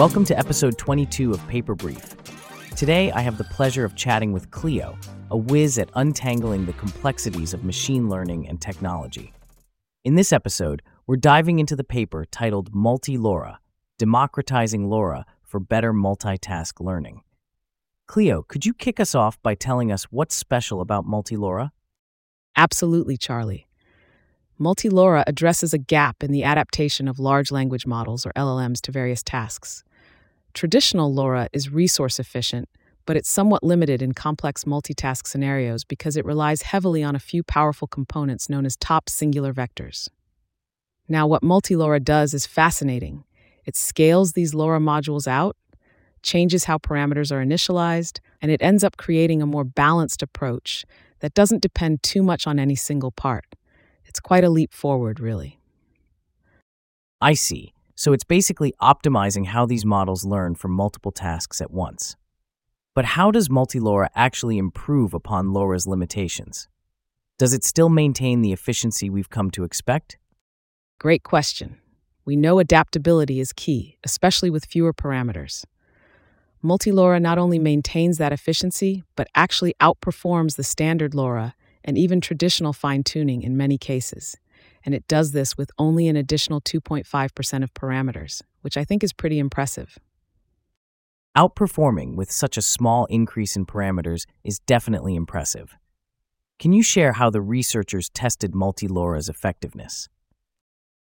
Welcome to episode 22 of Paper Brief. Today, I have the pleasure of chatting with Cleo, a whiz at untangling the complexities of machine learning and technology. In this episode, we're diving into the paper titled Multi LoRA Democratizing LoRA for Better Multitask Learning. Cleo, could you kick us off by telling us what's special about Multi LoRA? Absolutely, Charlie. Multi LoRA addresses a gap in the adaptation of large language models, or LLMs, to various tasks. Traditional LoRA is resource efficient, but it's somewhat limited in complex multitask scenarios because it relies heavily on a few powerful components known as top singular vectors. Now, what Multi LoRA does is fascinating. It scales these LoRA modules out, changes how parameters are initialized, and it ends up creating a more balanced approach that doesn't depend too much on any single part. It's quite a leap forward, really. I see. So it's basically optimizing how these models learn from multiple tasks at once. But how does multi-LoRA actually improve upon LoRA's limitations? Does it still maintain the efficiency we've come to expect? Great question. We know adaptability is key, especially with fewer parameters. Multi-LoRA not only maintains that efficiency, but actually outperforms the standard LoRA and even traditional fine tuning in many cases. And it does this with only an additional 2.5% of parameters, which I think is pretty impressive. Outperforming with such a small increase in parameters is definitely impressive. Can you share how the researchers tested multi-LoRA's effectiveness?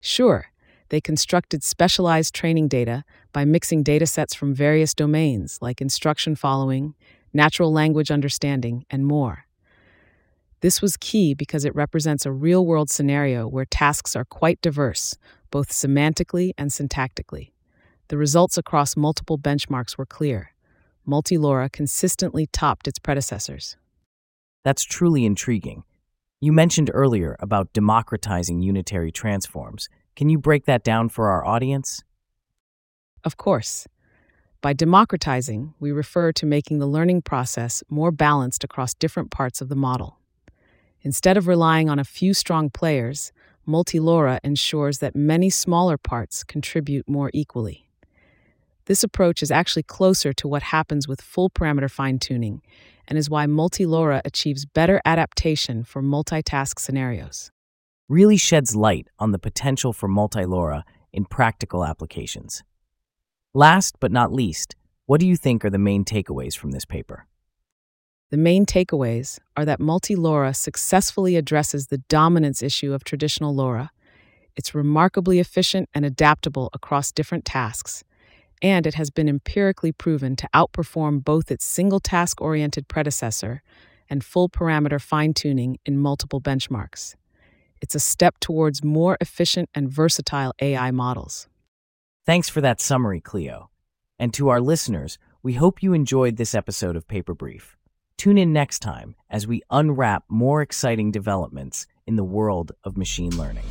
Sure. They constructed specialized training data by mixing datasets from various domains like instruction following, natural language understanding, and more. This was key because it represents a real world scenario where tasks are quite diverse, both semantically and syntactically. The results across multiple benchmarks were clear. Multi LoRA consistently topped its predecessors. That's truly intriguing. You mentioned earlier about democratizing unitary transforms. Can you break that down for our audience? Of course. By democratizing, we refer to making the learning process more balanced across different parts of the model. Instead of relying on a few strong players, Multi LoRA ensures that many smaller parts contribute more equally. This approach is actually closer to what happens with full parameter fine tuning and is why Multi LoRA achieves better adaptation for multitask scenarios. Really sheds light on the potential for Multi LoRA in practical applications. Last but not least, what do you think are the main takeaways from this paper? The main takeaways are that multi LoRA successfully addresses the dominance issue of traditional LoRA. It's remarkably efficient and adaptable across different tasks, and it has been empirically proven to outperform both its single task oriented predecessor and full parameter fine tuning in multiple benchmarks. It's a step towards more efficient and versatile AI models. Thanks for that summary, Cleo. And to our listeners, we hope you enjoyed this episode of Paper Brief. Tune in next time as we unwrap more exciting developments in the world of machine learning.